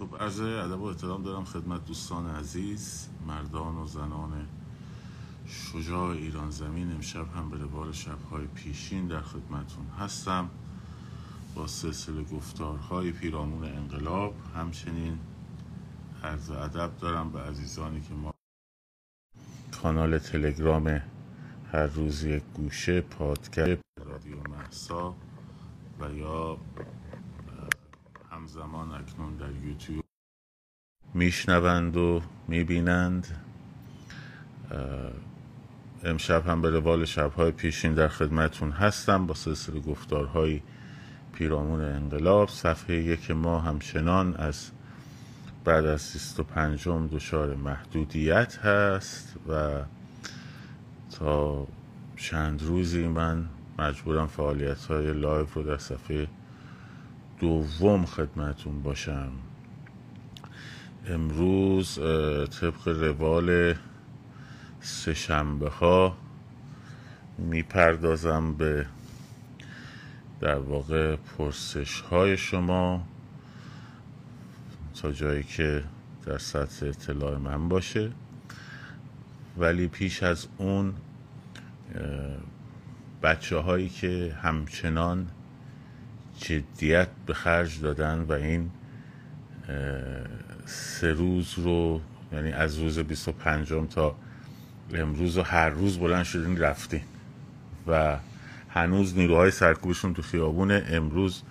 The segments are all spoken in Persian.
خب عرض ادب و احترام دارم خدمت دوستان عزیز مردان و زنان شجاع ایران زمین. امشب هم به روال شبهای پیشین در خدمتون هستم با سلسله گفتارهای پیرامون انقلاب. همچنین عرض ادب دارم به عزیزانی که ما کانال تلگرام هر روز یک گوشه پادکست رادیو محسا و یا همزمان اکنون در یوتیوب. میشنوند و می‌بینند. امشب هم به روال شبهای پیشین در خدمتون هستم با سلسله گفتارهای پیرامون انقلاب. صفحه یک ما همچنان از بعد از 25 دچار محدودیت هست و تا چند روزی من مجبورم فعالیت های لایو رو در صفحه دوم خدمتون باشم. امروز طبق روال سهشنبه ها می‌پردازم به در واقع پرسش های شما تا جایی که در سطح اطلاع من باشه. ولی پیش از اون بچه هایی که همچنان جدیت به خرج دادن و این سه روز رو یعنی از روز 25 تا امروز و هر روز بلند شدین رفتین. و هنوز نیروهای سرکوبشون تو خیابون امروز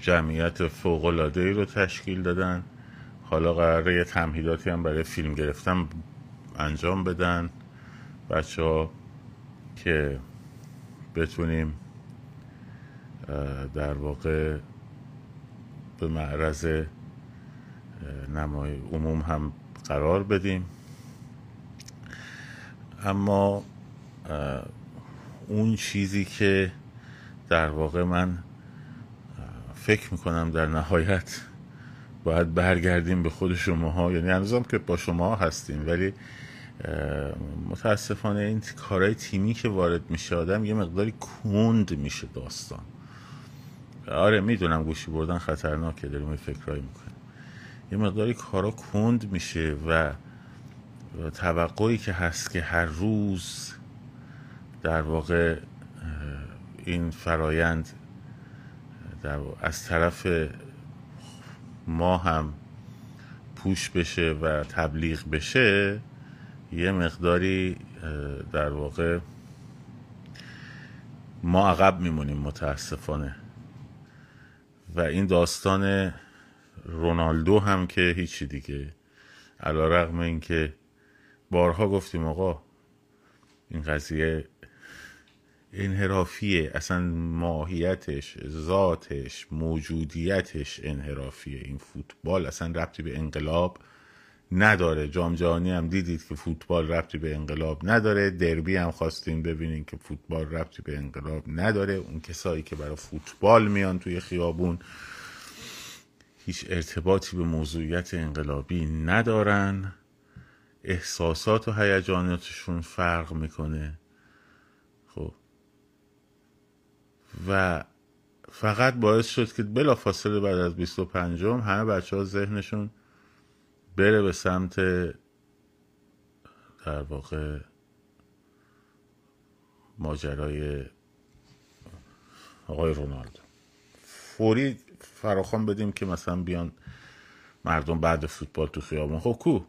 جمعیت فوق العاده ای رو تشکیل دادن. حالا قراره یه تمهیداتی هم برای فیلم گرفتن انجام بدن. بچه ها که بتونیم در واقع به معرض نمای عموم هم قرار بدیم. اما اون چیزی که در واقع من فکر می‌کنم در نهایت باید برگردیم به خود شماها. یعنی هنوزم که با شما هستیم ولی متاسفانه این کارهای تیمی که وارد میشه آدم یه مقداری کند میشه داستان. آره می‌دونم گوشی بردن خطرناکه داریم این فکرهایی می‌کنیم. یه مقداری کارا کند میشه و توقعی که هست که هر روز در واقع این فرایند در از طرف ما هم پوش بشه و تبلیغ بشه یه مقداری در واقع ما عقب میمونیم متاسفانه. و این داستان رونالدو هم که هیچی دیگه. علا رقم این که بارها گفتیم آقا این قضیه انحرافیه. اصلا ماهیتش ذاتش موجودیتش انحرافیه. این فوتبال اصلا ربطی به انقلاب نداره. جام جهانی هم دیدید که فوتبال ربطی به انقلاب نداره. دربی هم خواستیم ببینین که فوتبال ربطی به انقلاب نداره. اون کسایی که برای فوتبال میان توی خیابون هیچ ارتباطی به موضوعیت انقلابی ندارن. احساسات و هیجاناتشون فرق می‌کنه. خب. و فقط باعث شد که بلا فاصله بعد از 25 همه بچه ها ذهنشون بره به سمت در واقع ماجرای آقای رونالدو. فوری فراخوان بدیم که مثلا بیان مردم بعد فوتبال تو خیابون. خب کو؟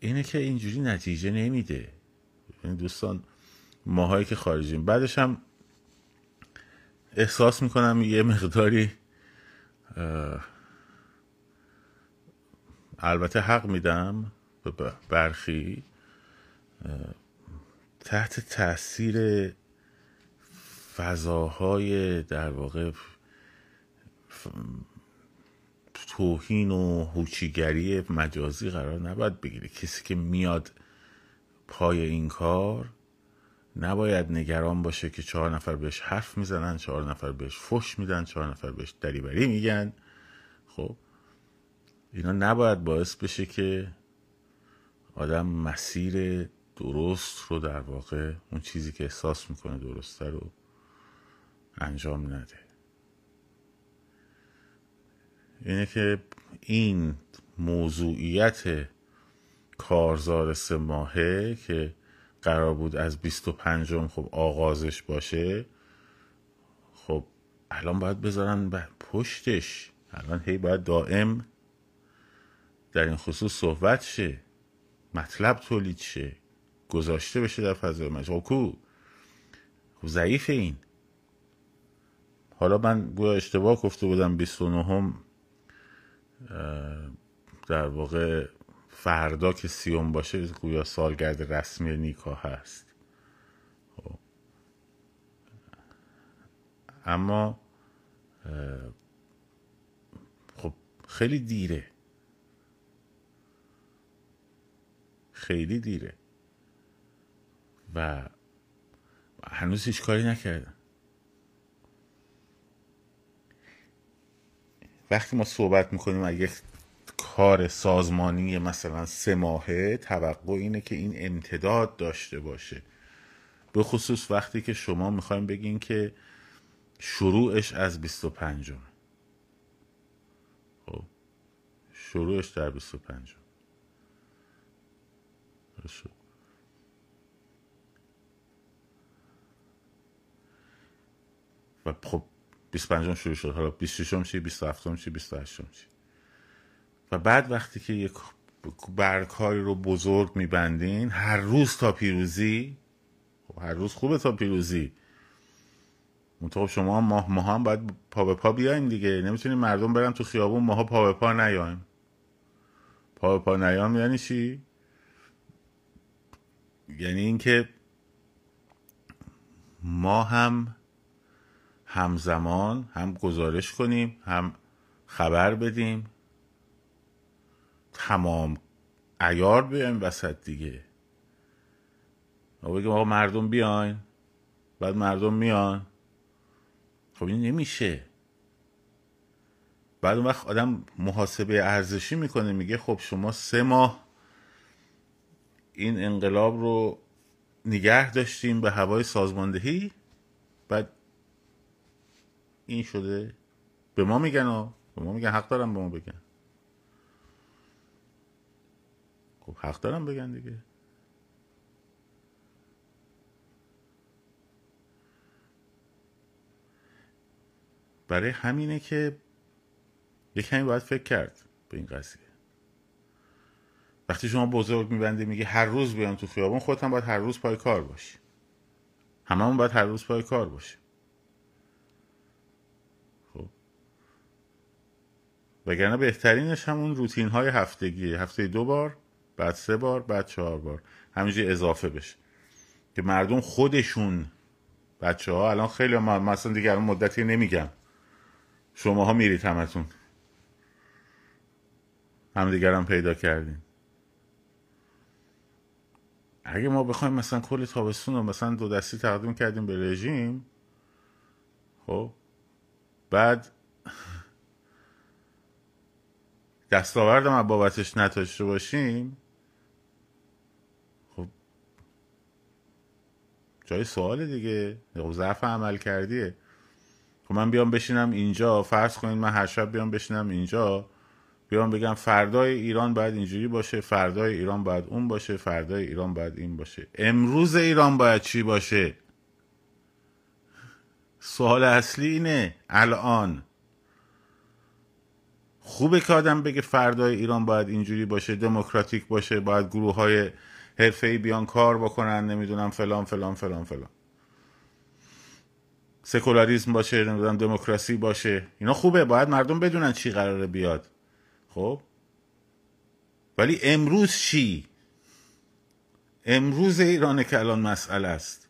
اینه که اینجوری نتیجه نمیده. این دوستان ماهایی که خارجیم. بعدش هم احساس می‌کنم یه مقداری البته حق میدم به برخی تحت تاثیر فضاهای در واقع توهین و هوچیگری مجازی قرار نباید بگیره. کسی که میاد پای این کار نباید نگران باشه که چهار نفر بهش حرف می‌زنن چهار نفر بهش فش میدن چهار نفر بهش دریبری میگن. خب اینا نباید باعث بشه که آدم مسیر درست رو در واقع اون چیزی که احساس می‌کنه درسته رو انجام نده. اینه که این موضوعیت کارزار سه ماهه که قرار بود از بیست و پنجم خب آغازش باشه خب الان باید بذارن پشتش. الان هی باید دائم در این خصوص صحبت شه. مطلب تولید شه. گذاشته بشه در فضای مجموع خب کو؟ خب ضعیف این. حالا من گویا اشتباه گفته بودم 29 هم در واقع فردا که سیوم باشه گویا سالگرد رسمی نیکا هست. خب. اما خب خیلی دیره. خیلی دیره. و هنوز هیچ کاری نکردن وقتی ما صحبت می‌کنیم اگه کار سازمانی مثلا سه ماهه توقع اینه که این امتداد داشته باشه. به خصوص وقتی که شما می‌خوایم بگین که شروعش از 25 خب شروعش در 25 و خب 25 شروع شد. حالا 26 چی؟ 27 چی؟ 28 چی؟ و بعد وقتی که یک برکاری رو بزرگ میبندین هر روز تا پیروزی خب هر روز خوبه تا پیروزی. منطقه شما ماه ماه هم باید پا به پا بیاین دیگه. نمی‌تونیم مردم برن تو خیابون ماها پا به پا نیایم پا به پا نیایم یعنی چی؟ یعنی اینکه ما هم همزمان هم گزارش کنیم هم خبر بدیم. تمام ایار بیایم وسط دیگه. ما بگیم آقا مردم بیاین بعد مردم میان. خب این نمیشه. بعد اون وقت آدم محاسبه ارزشی می‌کنه میگه خب شما سه ماه این انقلاب رو نگه داشتیم به هوای سازماندهی بعد این شده. به ما میگن ها به ما میگن حق دارم به ما بگن. خب حق دارم بگن دیگه. برای همینه که یه کمی باید فکر کرد به این قضیه. وقتی شما بزرگ میبنده میگه هر روز بیان تو خیابون خودت هم باید هر روز پای کار باشی. هممون باید هر روز پای کار باشی خب. وگرنه بهترینش همون روتین های هفتگی. هفته دو بار بعد سه بار بعد چهار بار. همینجوری اضافه بشه. که مردم خودشون بچه ها الان خیلی ما مثلا دیگه الان مدتی نمیگم. شماها میرید همتون. هم دیگر هم پیدا کردین. اگه ما بخوایم مثلا کل تابستون رو مثلا دو دستی تقدیم کردیم به رژیم خب بعد دستاورد ما بابتش نتاشته باشیم خب جای سوال دیگه. خب ضعف عمل کردیه. خب من بیام بشینم اینجا فرض کنید من هر شب بیام بشینم اینجا. بیام بگم فردای ایران باید اینجوری باشه فردای ایران باید اون باشه فردای ایران باید این باشه. امروز ایران باید چی باشه؟ سوال اصلی اینه الان. خوبه که آدم بگه فردای ایران باید اینجوری باشه دموکراتیک باشه باید گروه های حرفه بیان کار بکنن نمی‌دونم فلان فلان فلان فلان. سکولاریزم باشه نمی‌دونم دموکراسی باشه. اینا خوبه باید مردم بدونن چی قراره بیاد. خب؟ ولی امروز چی؟ امروز ایران که الان مسئله است.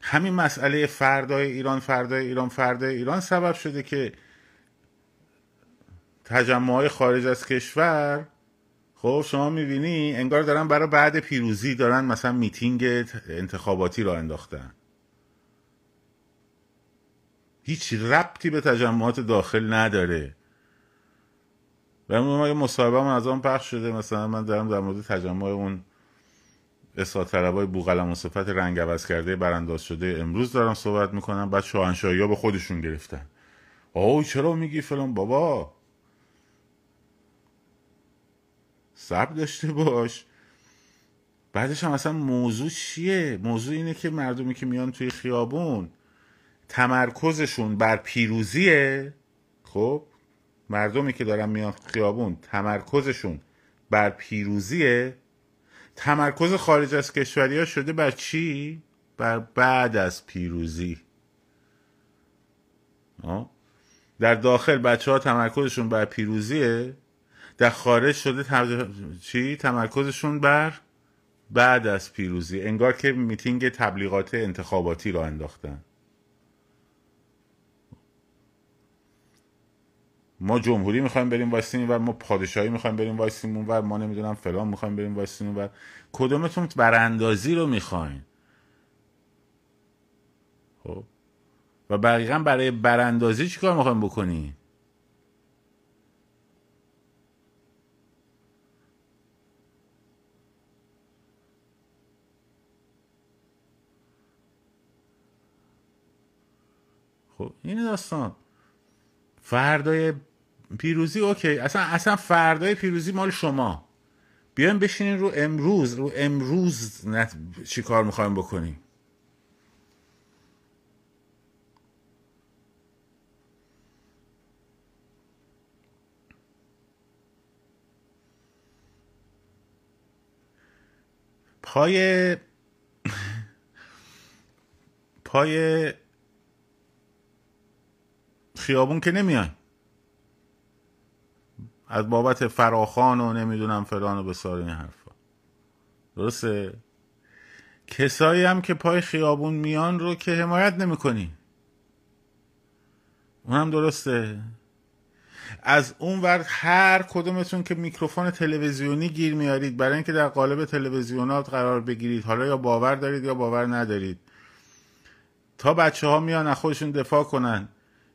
همین مسئله فردای ایران فردای ایران فردای ایران سبب شده که تجمع های خارج از کشور خب شما می‌بینی انگار دارن برای بعد پیروزی دارن مثلا میتینگ انتخاباتی را انداختن. هیچ ربطی به تجمعات داخل نداره. و یه مصاحبه من از آن پخش شده مثلا من دارم در مورد تجمع اون اصلاح های بوغلم و صفت رنگ عوض کرده برانداز شده امروز دارم صحبت می‌کنم بعد شاهنشاهی ها به خودشون گرفتن. آه چرا میگی فلان؟ بابا. صبر داشته باش. بعدش هم اصلا موضوع چیه؟ موضوع اینه که مردمی که میان توی خیابون تمرکزشون بر پیروزیه خب مردمی که دارن میان خیابون تمرکزشون بر پیروزیه تمرکز خارج از کشوری ها شده بر چی؟ بر بعد از پیروزی آه؟ در داخل بچه ها تمرکزشون بر پیروزیه در خارج شده چی؟ تمرکزشون بر بعد از پیروزی انگار که میتینگ تبلیغات انتخاباتی را انداختن ما جمهوری می‌خوایم بریم وایسیم و ما پادشاهی می‌خوایم بریم وایسیم و ما نمی‌دونم فلان می‌خوایم بریم وایسیم و کدومتون براندازی رو می‌خواین؟ خب. و دقیقا برای براندازی چیکار می‌خوایم بکنی؟ خب این داستان. فردای پیروزی اوکی. اصلا اصلا فردای پیروزی مال شما. بیایم بشینین رو امروز رو امروز نت... چی کار می‌خوایم بکنیم؟ پای پای خیابون که نمیان از بابت فراخان و نمی‌دونم فلان و بسار این حرفا. درسته؟ کسایی هم که پای خیابون میان رو که حمایت نمی‌کنی. اون هم درسته؟ از اون ور هر کدومتون که میکروفون تلویزیونی گیر میارید برای اینکه در قالب تلویزیونات قرار بگیرید حالا یا باور دارید یا باور ندارید تا بچه ها میان از خودشون دفاع کنن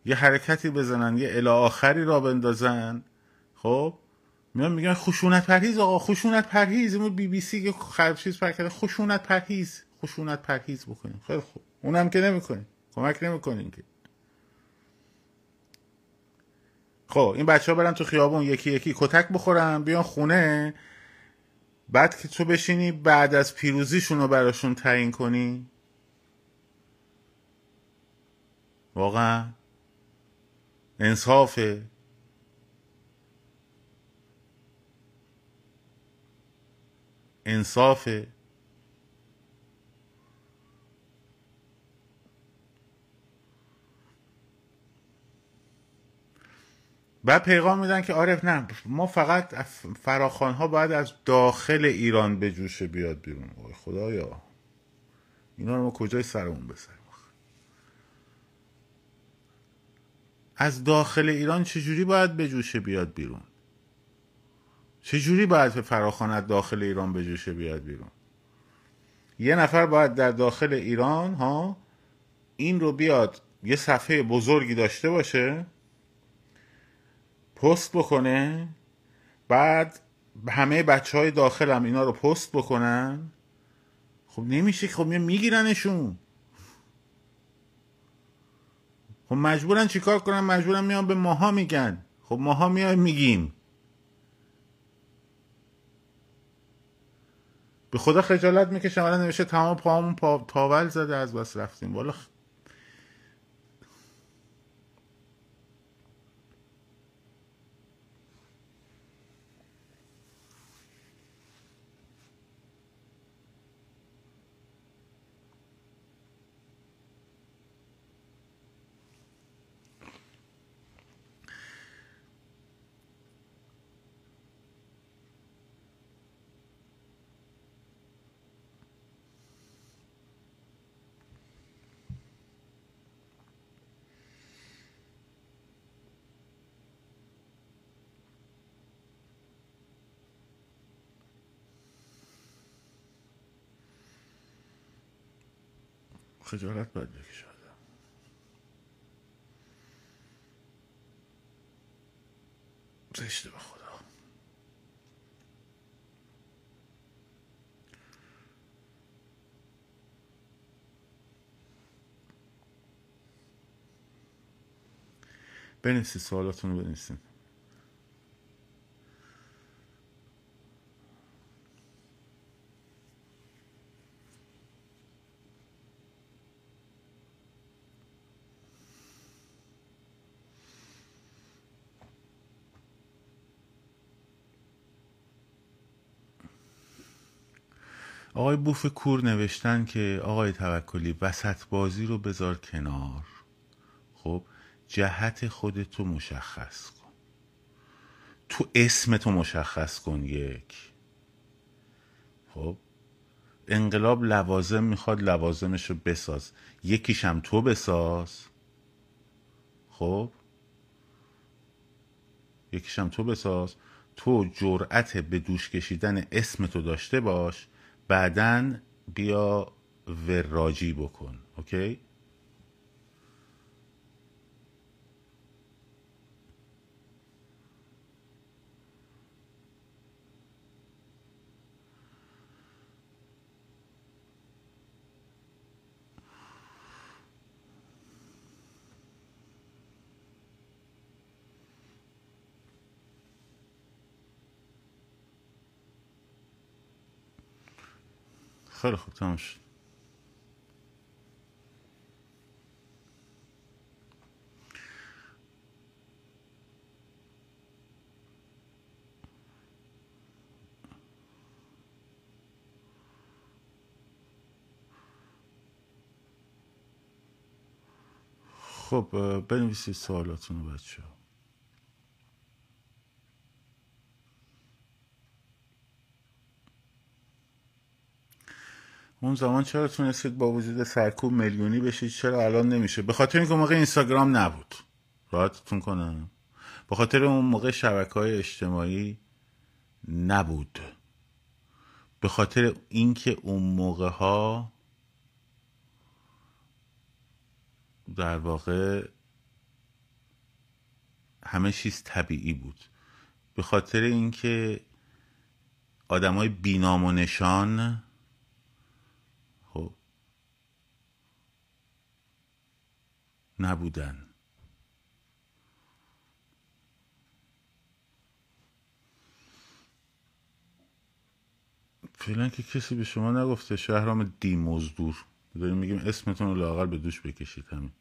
یه حرکتی بزنن یه اله آخری را بندازن خب میان میگن خشونت پرهیز آقا خشونت پرهیز اون بی بی سی که خراب چیز پر کرده خشونت پرهیز خشونت پرهیز بکنیم. خیلی خوب. اونم که نمی‌کنیم. کمک نمی‌کنیم که. خب این بچه ها برن تو خیابون یکی یکی کتک بخورن بیان خونه. بعد که تو بشینی بعد از پیروزیشون رو براشون تعیین کنی. واقعا انصافه. انصافه بعد پیغام میدن که آره نه ما فقط فراخان ها باید از داخل ایران به جوش بیاد بیرون. خدایا. اینا رو ما کجای سرمون بسریم از داخل ایران چجوری باید به جوشه بیاد بیرون؟ چجوری باید فراخان از داخل ایران به جوشه بیاد بیرون؟ یه نفر باید در داخل ایران ها این رو بیاد یه صفحه بزرگی داشته باشه پست بکنه بعد همه بچه های داخل هم اینا رو پست بکنن. خب نمیشه خب میگیرنشون. خب مجبورن چیکار کنن؟ مجبورن میان به ماها میگن. خب ماها میایم میگیم. به خدا خجالت می‌کشم. الان نوشته تمام پاهمون پا... تاول زده از بس رفتیم. والا خجالت باید بکشه. آدم زشته به خدا. بنویسید سوالاتون رو بنویسید. آقای بوف کور نوشتن که آقای توکلی وسط بازی رو بذار کنار. خب جهت خودتو مشخص کن. تو اسمتو مشخص کن یک. خب انقلاب لوازم می‌خواد لوازمش رو بساز یکیشم تو بساز. خب یکیشم تو بساز. تو جرأت به دوش کشیدن اسمتو داشته باش. بعدا بیا وراجی بکن اوکی؟ خیلی خوب تمام شد. خب بنویسید سوالاتون رو بچه ها اون زمان چرا تونستید با وجود سرکوب میلیونی بشید؟ چرا الان نمیشه؟ به خاطر اینکه موقع اینستاگرام نبود. راحتتون کنم. به خاطر اون موقع شبکه های اجتماعی نبود. به خاطر اینکه اون موقع ها در واقع همه چیز طبیعی بود. به خاطر اینکه آدمای بینام و نشان خب نبودن. فعلا که کسی به شما نگفته شهرام دی مزدور داریم میگیم اسمتون رو لاغر به دوش بکشید همین.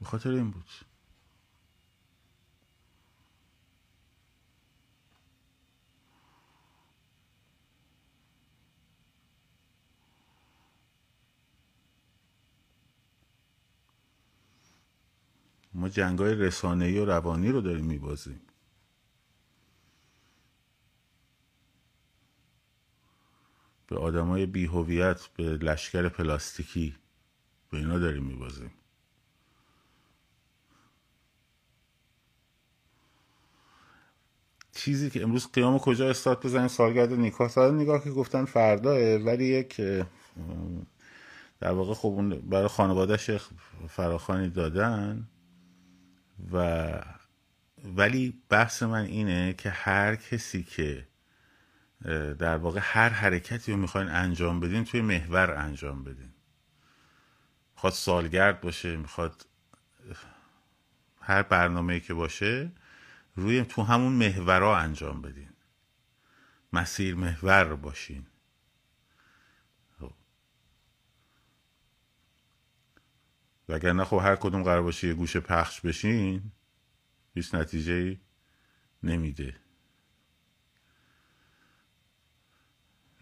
به خاطر این بود. جنگ های رسانه‌ای و روانی رو داریم میبازیم. به آدمای بیهویت به لشکر پلاستیکی به اینا داریم میبازیم. چیزی که امروز قیام کجا استارت بزنیم؟ سالگرد نیکا. سال نگاه که گفتن فرداه ولی یک در واقع خب برای خانوادهش فراخانی دادن. و ولی بحث من اینه که هر کسی که در واقع هر حرکتی رو می‌خواین انجام بدین توی محور انجام بدین. می‌خواد سالگرد باشه می‌خواد هر برنامه که باشه روی تو همون محورا انجام بدین. مسیر محور باشین. وگرنه خب هر کدوم قرار باشه یه گوشه پخش بشین هیچ نتیجه نمیده.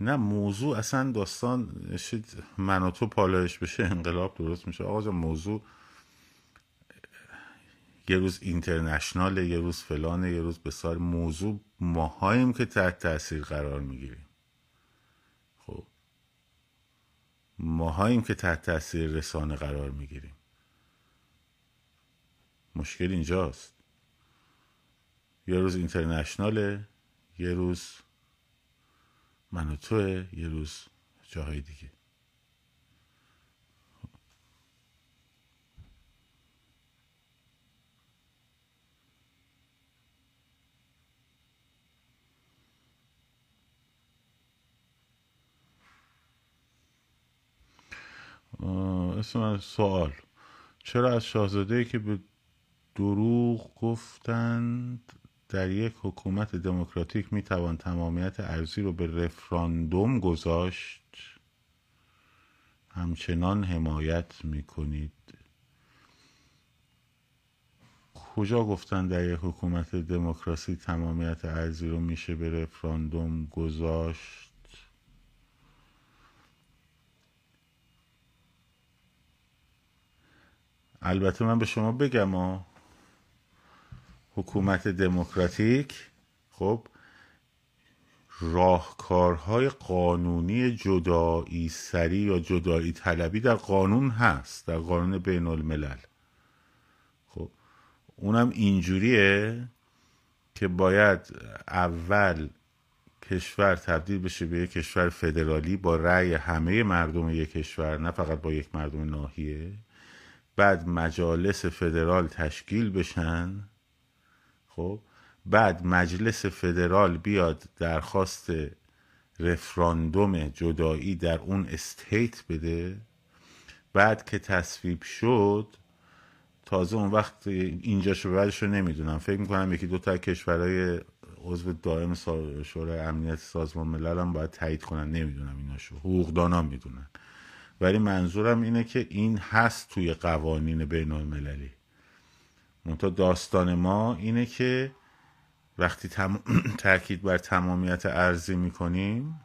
نه موضوع اصلا داستان من و تو پالایش بشه انقلاب درست میشه. آقا موضوع یه روز اینترنشنال یه روز فلانه یه روز بسار موضوع ماهاییم که تحت تاثیر قرار می‌گیریم خب ماهاییم که تحت تاثیر رسانه قرار می‌گیریم. مشکل اینجاست. یه روز اینترنشناله یه روز من و توه یه روز جاهای دیگه. اسم سوال. چرا از شاهزاده که به دروغ گفتند در یک حکومت دموکراتیک می‌توان تمامیت ارزی رو به رفراندوم گذاشت؟ همچنان حمایت می‌کنید. کجا گفتن در یک حکومت دموکراسی تمامیت ارزی رو میشه به رفراندوم گذاشت؟ البته من به شما بگم ها حکومت دموکراتیک خب راهکارهای قانونی جدایی سری یا جدایی طلبی در قانون هست در قانون بین الملل. خب اونم اینجوریه که باید اول کشور تبدیل بشه به یک کشور فدرالی با رأی همه مردم یک کشور نه فقط با یک مردم ناحیه. بعد مجالس فدرال تشکیل بشن خب؟ بعد مجلس فدرال بیاد درخواست رفراندوم جدایی در اون استیت بده. بعد که تصویب شد تازه اون وقت اینجا شو بعدش رو نمی‌دونم. فکر می‌کنم یکی دو تا کشورهای عضو دائم شورای امنیت سازمان ملل هم باید تایید کنن. نمی‌دونم ایناشو. حقوقدانان می‌دونن. ولی منظورم اینه که این هست توی قوانین بین المللی منتها داستان ما اینه که وقتی تم... تاکید بر تمامیت ارزی می‌کنیم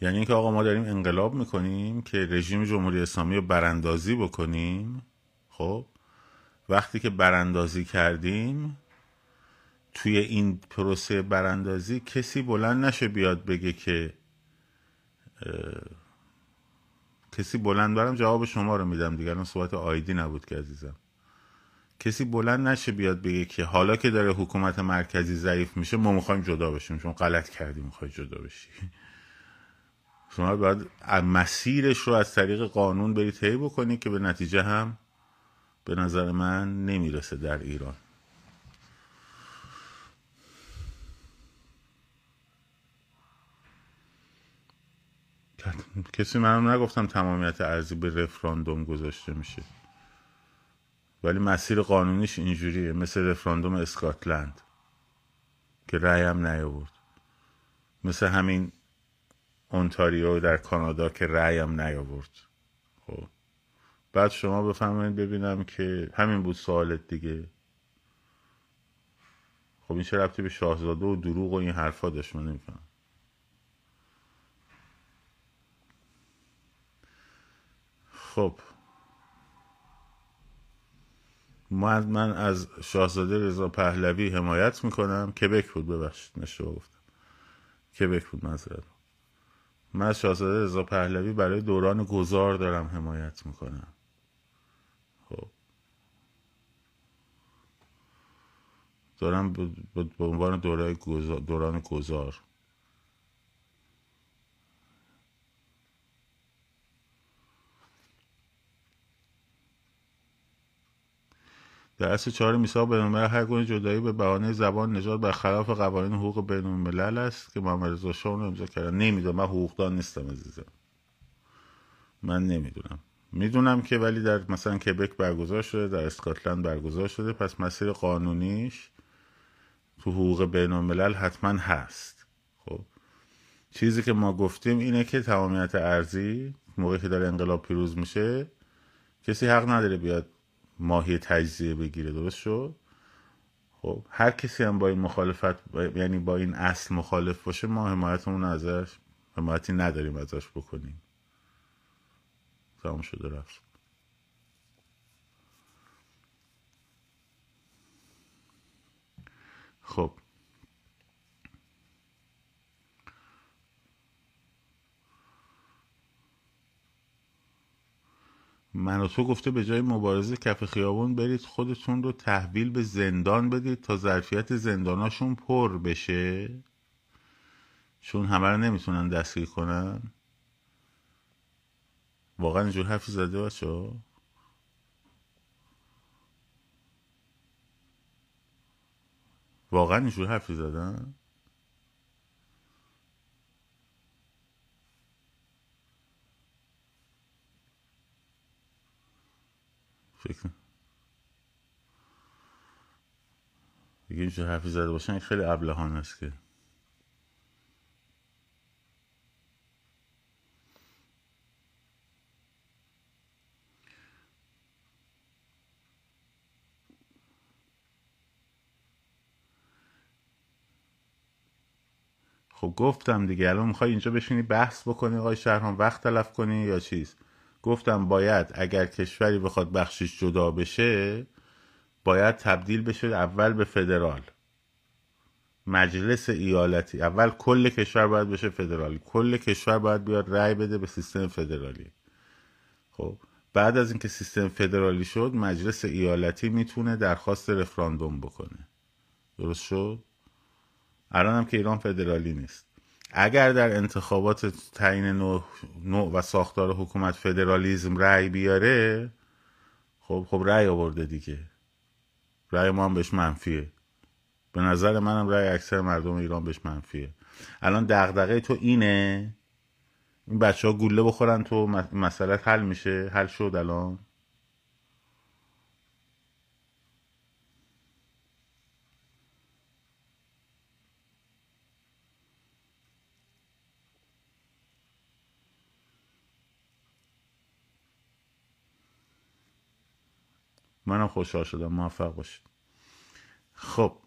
یعنی اینکه آقا ما داریم انقلاب می‌کنیم که رژیم جمهوری اسلامی رو براندازی بکنیم خب؟ وقتی که براندازی کردیم توی این پروسه براندازی کسی بلند نشه بیاد بگه که کسی بلند برم جواب شما رو میدم دیگر اون صحبت آیدی نبود که عزیزم. کسی بلند نشه بیاد بگه که حالا که داره حکومت مرکزی ضعیف میشه ما می‌خوایم جدا بشیم. چون غلط کردیم می‌خوای جدا بشی. شما باید مسیرش رو از طریق قانون برید طی بکنی که به نتیجه هم به نظر من نمی‌رسه در ایران. کسی منم نگفتم تمامیت ارزی به رفراندوم گذاشته میشه. ولی مسیر قانونیش اینجوریه. مثل رفراندوم اسکاتلند که رأی هم نیاورد. مثل همین اونتاریو در کانادا که رأی هم نیاورد. خب. بعد شما بفهمید ببینم که همین بود سوالت دیگه. خب این چه ربطی به شاهزاده و دروغ و این حرفا داشت؟ من نمیفهم خب. من, من از شاهزاده رضا پهلوی حمایت می‌کنم. کبک بود ببخشید نشو گفتم. کبک بود مذرد من از شاهزاده رضا پهلوی برای دوران گذار دارم حمایت می‌کنم. خب. دارم به عنوان دوران گذار. در اصل چهار میثاق بین هر گونه جدایی به بهانه زبان نجات برخلاف قوانین حقوق بین الملل است که محمد رضا شاه امضا کردن. نمی‌دونم. من حقوقدان نیستم عزیزم. من نمی‌دونم. می‌دونم که ولی در مثلا کبک برگزار شده در اسکاتلند برگزار شده. پس مسیر قانونیش تو حقوق بین الملل حتما هست. خب. چیزی که ما گفتیم اینه که تمامیت ارزی موقعی که داره انقلاب پیروز میشه کسی حق نداره بیاد ماهی تجزیه بگیره درست شد؟ خب هر کسی هم با این مخالفت یعنی با این اصل مخالف باشه ما حمایتمون ازش حمایتی نداریم ازش بکنیم. تمام شده رفت. خب. من و تو گفته به جای مبارزه کف خیابون برید خودتون رو تحویل به زندان بدید تا ظرفیت زنداناشون پر بشه. چون همه رو نمی‌تونن دستگیر کنن. واقعا اینجور حرفی زده بچه واقعا اینجور حرفی زدن؟ فکر دیگه اینجا حرفی زده باشن خیلی ابلهان است که. خب گفتم دیگه الان می‌خوای اینجا بشینی بحث بکنی آقای شهران وقت تلف کنی یا چیز؟ گفتم باید اگر کشوری بخواد بخشش جدا بشه باید تبدیل بشه اول به فدرال. مجلس ایالتی. اول کل کشور باید بشه فدرالی کل کشور باید بیاد رأی بده به سیستم فدرالی. خب بعد از اینکه سیستم فدرالی شد مجلس ایالتی می‌تونه درخواست رفراندوم بکنه. درست شد؟ الان هم که ایران فدرالی نیست. اگر در انتخابات تعیین نوع, نوع و ساختار حکومت فدرالیزم رأی بیاره خب خب رأی آورده دیگه. رأی ما هم بهش منفیه. به نظر منم رأی اکثر مردم ایران بهش منفیه. الان دغدغه تو اینه این بچه ها گوله بخورن تو مسئله حل میشه. حل شد الان. منم خوشحال شدم موفق باشید. خب.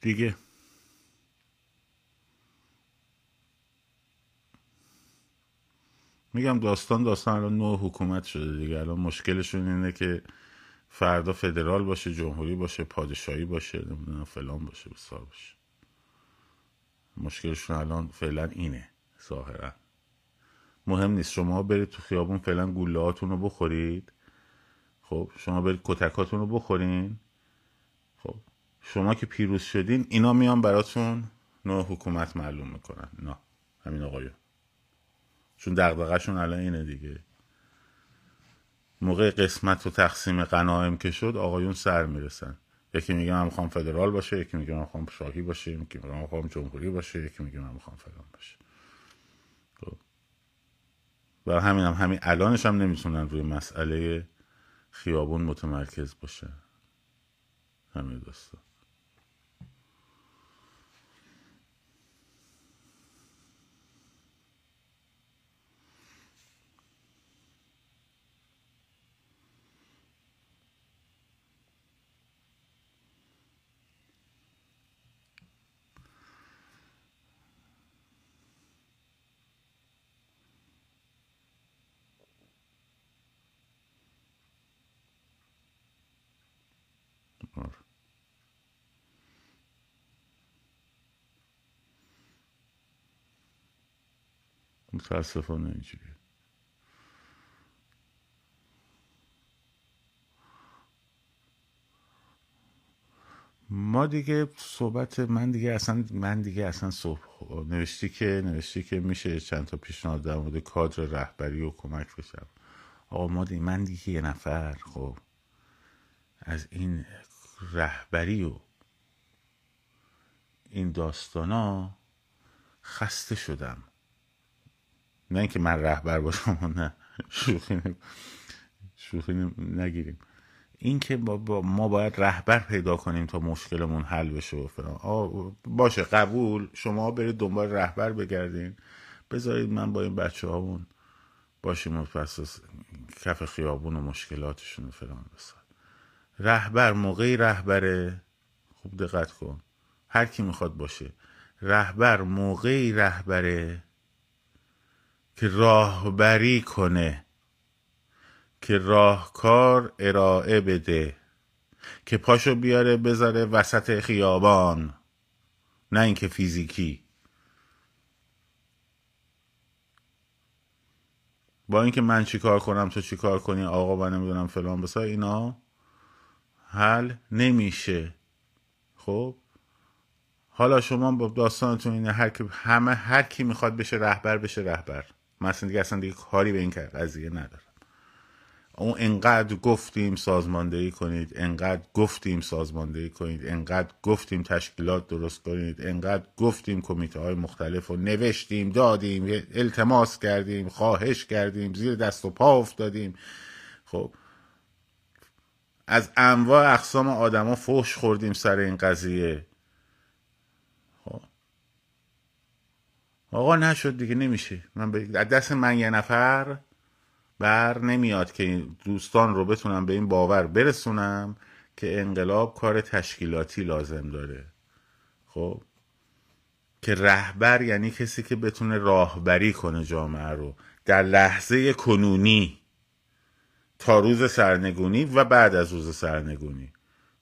دیگه. میگم داستان داستان الان نوع حکومت شده دیگه. الان مشکلشون اینه که فردا فدرال باشه جمهوری باشه پادشاهی باشه نمی‌دونم فلان باشه بسار باشه. مشکلشون الان فعلا اینه ظاهرا. مهم نیست. شما برید تو خیابون فعلا گوله رو بخورید. خب شما برید کتکاتون رو بخورین. خب شما که پیروز شدین اینا میان براتون نوع حکومت معلوم می‌کنن. نه همین آقایون. چون دقدقهشون الان اینه دیگه. موقع قسمت و تقسیم قنایم که شد آقایون سر می‌رسن. یکی میگه من می‌خوام فدرال باشه یکی میگه من می‌خوام شاهی باشه یکی میگه من می‌خوام جمهوری باشه یکی میگه من می‌خوام فلان باشه. خب. و همین هم همین الانش هم نمی‌تونن روی مسئله خیابون متمرکز باشه همین دوستان متاسفانه اینجوری ما دیگه صحبت من دیگه اصلا من دیگه اصلا صحبت نوشتی که نوشتی که میشه چند تا پیشنهاد در مورد کادر رهبری و کمک بشم. آقا ما دیگه من دیگه یه نفر خب از این رهبری و این داستانا خسته شدم. نه اینکه من رهبر باشم نه. شوخی شوخی نگیریم. اینکه با, ما باید رهبر پیدا کنیم تا مشکلمون حل بشه و فلان. باشه قبول. شما برید دنبال رهبر بگردین. بذارید من با این بچه هامون باشیم و پس کف خیابون و مشکلاتشون و فلان بسار. رهبر موقعی رهبره. خوب دقت کن. هر کی می‌خواد باشه. رهبر موقعی رهبره. که راهبری کنه که راهکار ارائه بده که پاشو بیاره بذاره وسط خیابان نه اینکه فیزیکی. با اینکه من چیکار کنم تو چیکار کنی آقا من نمی‌دونم فلان بسا اینا حل نمیشه. خب؟ حالا شما با داستانتون اینه هر کی همه هر کی می‌خواد بشه رهبر بشه رهبر. من دیگه اصلا دیگه کاری به این قضیه ندارم. اون انقدر گفتیم سازماندهی کنید انقدر گفتیم سازماندهی کنید انقدر گفتیم تشکیلات درست کنید انقدر گفتیم کمیته های مختلف رو نوشتیم دادیم التماس کردیم خواهش کردیم زیر دست و پا افتادیم. خب از انواع اقسام آدما فحش خوردیم سر این قضیه. آقا نشد دیگه نمیشه. من دست من یه نفر بر نمیاد که دوستان رو بتونم به این باور برسونم که انقلاب کار تشکیلاتی لازم داره. خب؟ که رهبر یعنی کسی که بتونه راهبری کنه جامعه رو. در لحظه کنونی تا روز سرنگونی و بعد از روز سرنگونی.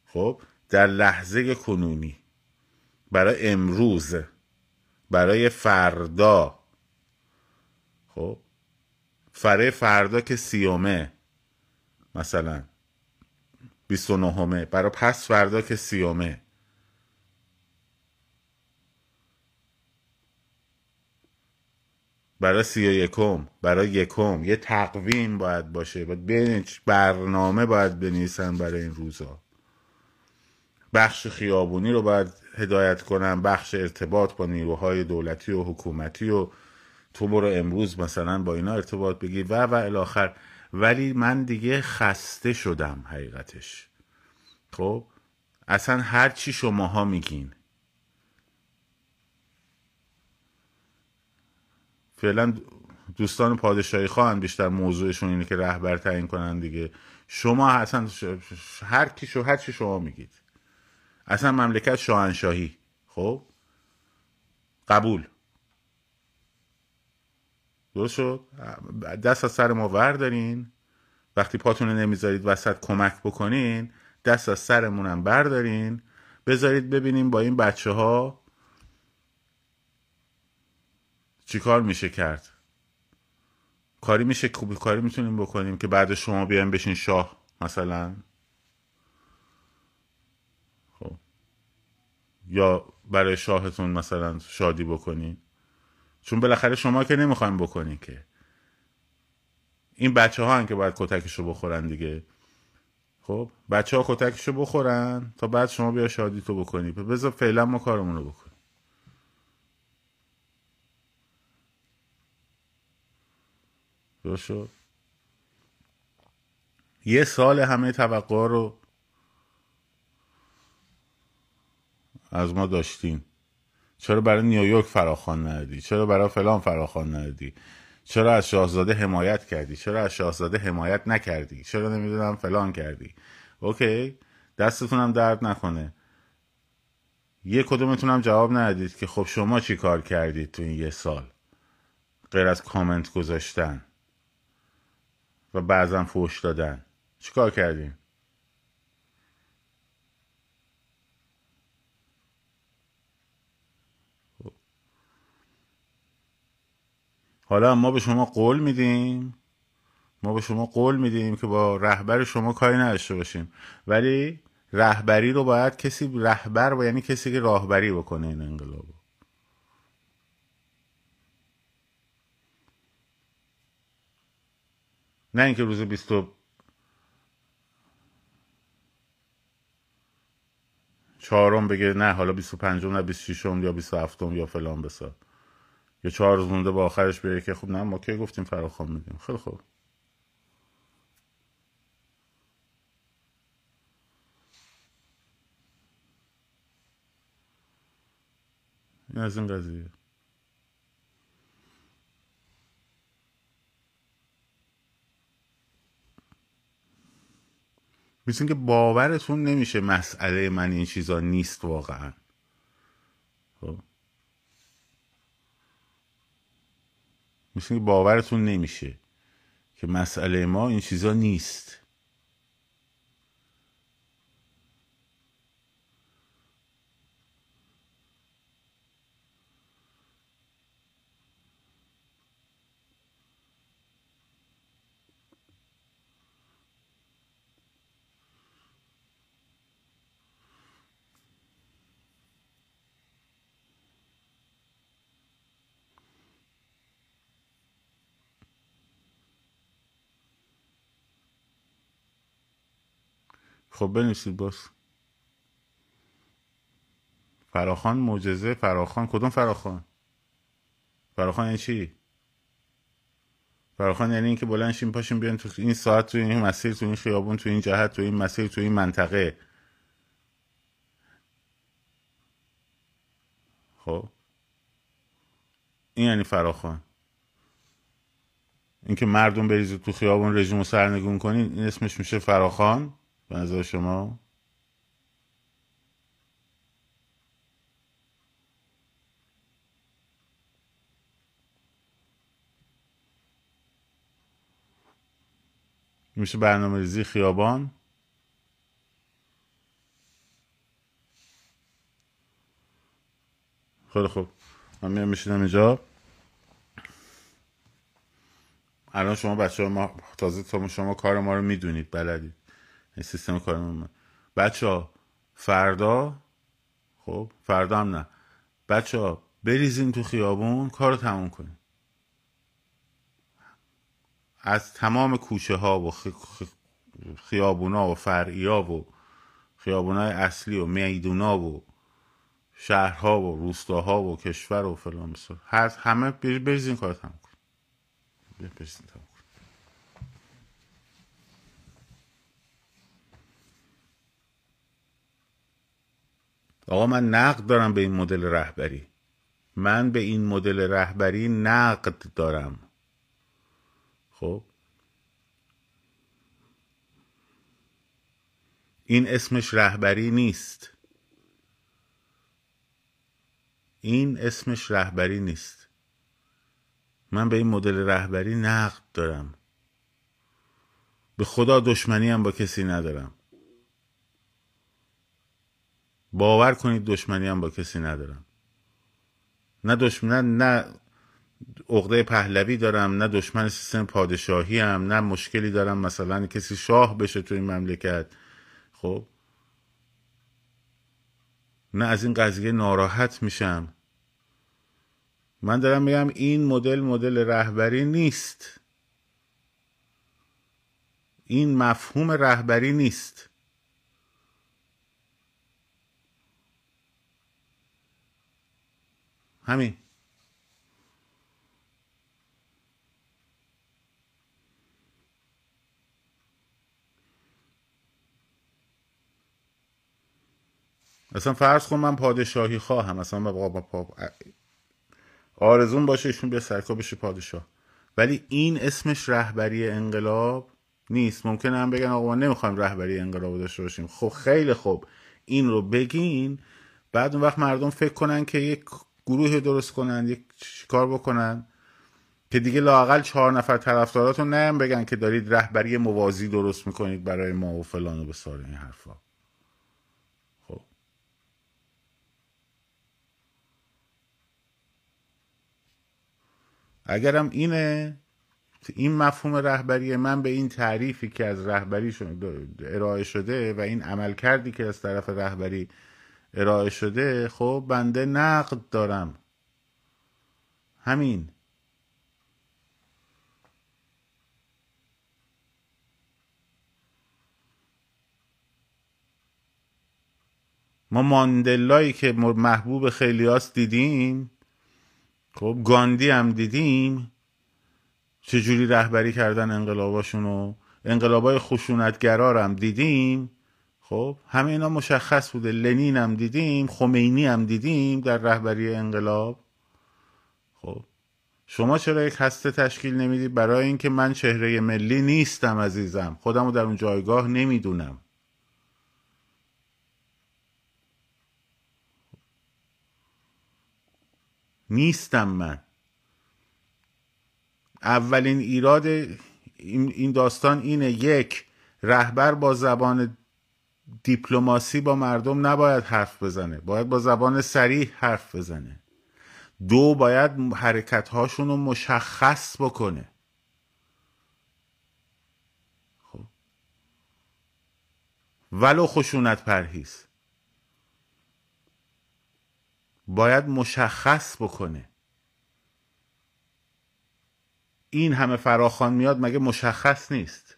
خب؟ در لحظه کنونی. برای امروز. برای فردا. خب؟ فره فردا که سیومه مثلا بیست و نهمه. برای پس فردا که سیومه. برای سی و یکم برای یکم. یه تقویم باید باشه. باید برنامه باید بنویسن برای این روزا. بخش خیابونی رو باید هدایت کنم بخش ارتباط با نیروهای دولتی و حکومتی و تو برو امروز مثلا با اینا ارتباط بگیر. و و الاخر ولی من دیگه خسته شدم حقیقتش. خب؟ اصلا هر چی شماها میگین. فعلا دوستان پادشاهی خواهن بیشتر موضوعشون اینه که رهبر تعیین کنن دیگه. شما اصلا هر کی شو هر چی شما میگید. اصلا مملکت شاهنشاهی. خب؟ قبول. درست شد؟ دست از سر ما وردارین وقتی پاتون نمی‌ذارید وسط کمک بکنین دست از سرمونم بردارین. بذارید ببینیم با این بچه ها چیکار میشه کرد. کاری میشه کاری می‌تونیم بکنیم که بعد شما بیایم بشین شاه مثلا. یا برای شاهتون مثلا شادی بکنین چون بالاخره شما که نمی‌خوایم بکنین که. این بچه ها هم که باید کتکشو بخورن دیگه. خب بچه ها کتکشو بخورن تا بعد شما بیا شادی تو بکنی. بذار فعلا ما کارمون رو بکنیم. درست یه سال همه توقع رو از ما داشتیم چرا برای نیویورک فراخوان ندادی چرا برای فلان فراخوان ندادی چرا از شاهزاده حمایت کردی؟ چرا از شاهزاده حمایت نکردی؟ چرا نمی‌دونم فلان کردی؟ اوکی. دستتونم درد نکنه. یه کدومتونم جواب ندادید که خب شما چی کار کردید تو این یه سال؟ غیر از کامنت گذاشتن و بعضا فوش دادن. چیکار کردیم حالا ما به شما قول میدیم. ما به شما قول میدیم که با رهبر شما کاری نداشته باشیم. ولی رهبری رو باید کسی رهبر و یعنی کسی که راهبری بکنه این انقلاب نه اینکه روز بیست و چهارم بگه نه حالا بیست و پنجم نه بیست شیشم یا بیست و هفتم یا فلان بسا. یا چهار روز مونده با آخرش بگه که خب نه ما که گفتیم فراخوان میدیم. خیلی خوب. این از این قضیه. که باورتون نمیشه مسئله من این چیزا نیست واقعا. خب؟ مثل باورتون نمیشه که مسئله ما این چیزا نیست. خب بنویسید باز. فراخان معجزه فراخان. کدوم فراخان؟ فراخان یعنی چی؟ فراخان یعنی اینکه بلند شیم پاشیم بیان تو این ساعت تو این مسیر تو این خیابون تو این جهت تو این مسیر تو این منطقه. خب. این یعنی فراخان. اینکه مردم بریزید تو خیابون رژیم رو سرنگون کنین این اسمش میشه فراخان. به نظر شما؟ میشه برنامه ریزی خیابان؟ خیلی خوب. من میام میشینم اینجا. الان شما بچه ها ما تازه تا شما کار ما رو می‌دونید بلدید. این سیستم کار ما بچه ها فردا خب فردا هم نه. بچه ها بریزین تو خیابون کار رو تموم کنید از تمام کوچه ها و خیابونا و فرعیا و خیابونای اصلی و میدونا و شهرها و روستاها و کشور و فلان بسار هر همه بریزین کار تموم کن بریزین آقا من نقد دارم به این مدل رهبری. من به این مدل رهبری نقد دارم. خب؟ این اسمش رهبری نیست. این اسمش رهبری نیست. من به این مدل رهبری نقد دارم. به خدا دشمنی هم با کسی ندارم. باور کنید دشمنی هم با کسی ندارم. نه دشمن نه عقده پهلوی دارم نه دشمن سیستم پادشاهی هم نه مشکلی دارم مثلا کسی شاه بشه تو این مملکت. خب؟ نه از این قضیه ناراحت میشم. من دارم میگم این مدل مدل رهبری نیست. این مفهوم رهبری نیست. همین. مثلا فرض کن من پادشاهی خواهم. مثلا با با آرزون باشه ایشون به سرکا بشه پادشاه. ولی این اسمش رهبری انقلاب نیست. ممکنه هم بگن آقا ما نمی‌خوایم رهبری انقلاب داشته باشیم. خب خیلی خوب. این رو بگین. بعد اون وقت مردم فکر کنن که یک گروه درست کنن یک کار بکنن؟ که دیگه لاقل چهار نفر طرفداراتون نه بگن که دارید رهبری موازی درست می‌کنید برای ما و فلان و بسار این حرفا. اگرم اینه این مفهوم رهبری من به این تعریفی که از رهبری ارائه شده و این عمل کردی که از طرف رهبری ارائه شده خب بنده نقد دارم. همین. ما ماندلایی که محبوب خیلیاس دیدیم. خب گاندی هم دیدیم. چجوری رهبری کردن انقلاباشون و انقلابای خشونتگرار هم دیدیم. خب همه اینا مشخص بوده. لنین هم دیدیم خمینی هم دیدیم در رهبری انقلاب. خب شما چرا یک هسته تشکیل نمی‌دید برای اینکه من چهره ملی نیستم عزیزم. خودم رو در اون جایگاه نمی‌دونم. نیستم من. اولین ایراد این داستان اینه یک رهبر با زبان دیپلماسی با مردم نباید حرف بزنه. باید با زبان سریح حرف بزنه. دو باید حرکت هاشون رو مشخص بکنه. خب. ولو خشونت پرهیز. باید مشخص بکنه. این همه فراخان میاد مگه مشخص نیست؟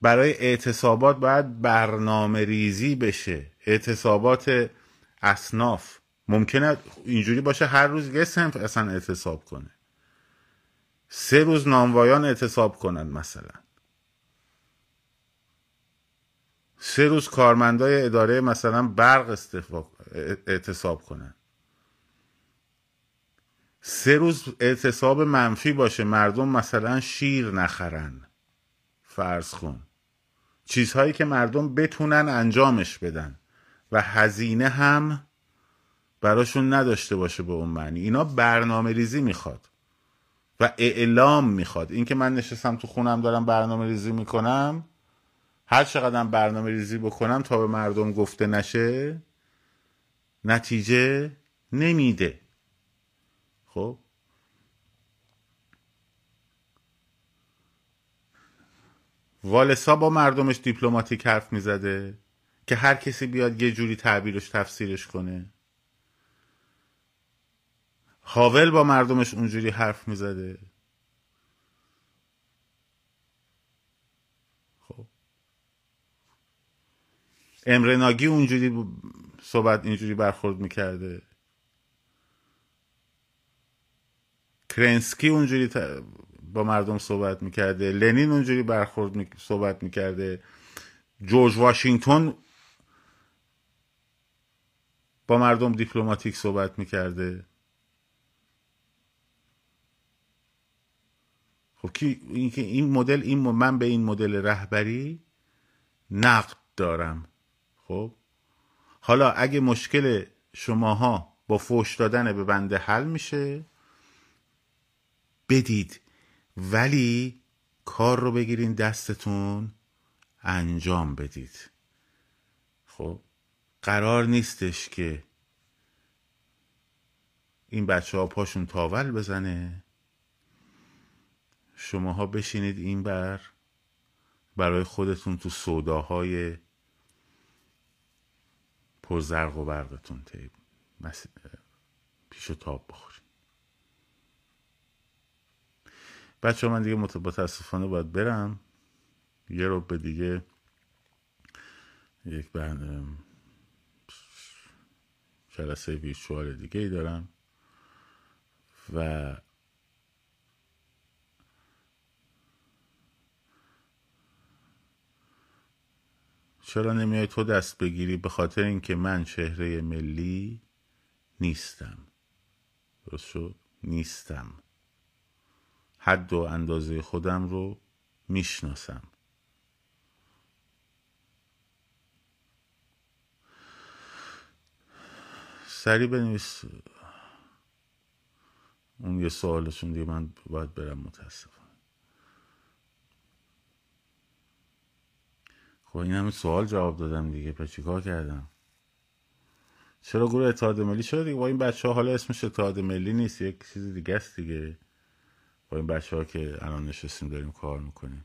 برای اعتصابات باید برنامه ریزی بشه. اعتصابات اصناف. ممکنه اینجوری باشه هر روز یه سنف اصلا اعتصاب کنه. سه روز نانوایان اعتصاب کنن مثلا. سه روز کارمندای اداره مثلا برق اعتصاب کنن. سه روز اعتصاب منفی باشه مردم مثلا شیر نخرن. فرض کن. چیزهایی که مردم بتونن انجامش بدن. و هزینه هم براشون نداشته باشه به اون معنی. اینا برنامه ریزی می‌خواد و اعلام می‌خواد. اینکه من نشستم تو خونم دارم برنامه ریزی می‌کنم هر چقدر برنامه ریزی بکنم تا به مردم گفته نشه نتیجه نمیده. خب؟ والسا با مردمش دیپلماتیک حرف می‌زده که هر کسی بیاد یه جوری تعبیرش تفسیرش کنه. هاول با مردمش اونجوری حرف می‌زده. خب. امرناگی اونجوری صحبت اینجوری برخورد می‌کرده. کرنسکی اونجوری با مردم صحبت می‌کرده. لنین اونجوری برخورد می... صحبت می‌کرده. جورج واشنگتن با مردم دیپلماتیک صحبت می‌کرده. خب کی این این مدل این من به این مدل رهبری نقد دارم. خب؟ حالا اگه مشکل شماها با فوش دادن به بنده حل میشه بدید. ولی کار رو بگیرین دستتون انجام بدید. خب قرار نیستش که این بچه ها پاشون تاول بزنه. شماها بشینید این بر برای خودتون تو سوداهای پر زرق و برقتون پیش تاب بخورید. بچه من دیگه متاسفانه باید برم. یه رو به دیگه یک برنامه جلسه ویرچوال دیگه ای دارم و چرا نمیای تو دست بگیری؟ به خاطر اینکه من چهره ملی نیستم. درست شد؟ نیستم. حد و اندازه خودم رو می‌شناسم. سری بنویس. اون یه سوالشون دیگه من باید برم متاسفم خب این همه سوال جواب دادم دیگه پس چیکار کردم؟ چرا گروه اتحاد ملی؟ چرا دیگه با این بچه ها حالا اسمش اتحاد ملی نیست؟ یک چیز دیگه است دیگه. با این بچه ها که الان نشستیم داریم کار می‌کنیم.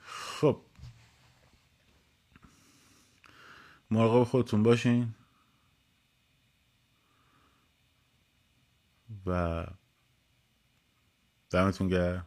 خب. مراقب خودتون باشین. و دمتون گرم.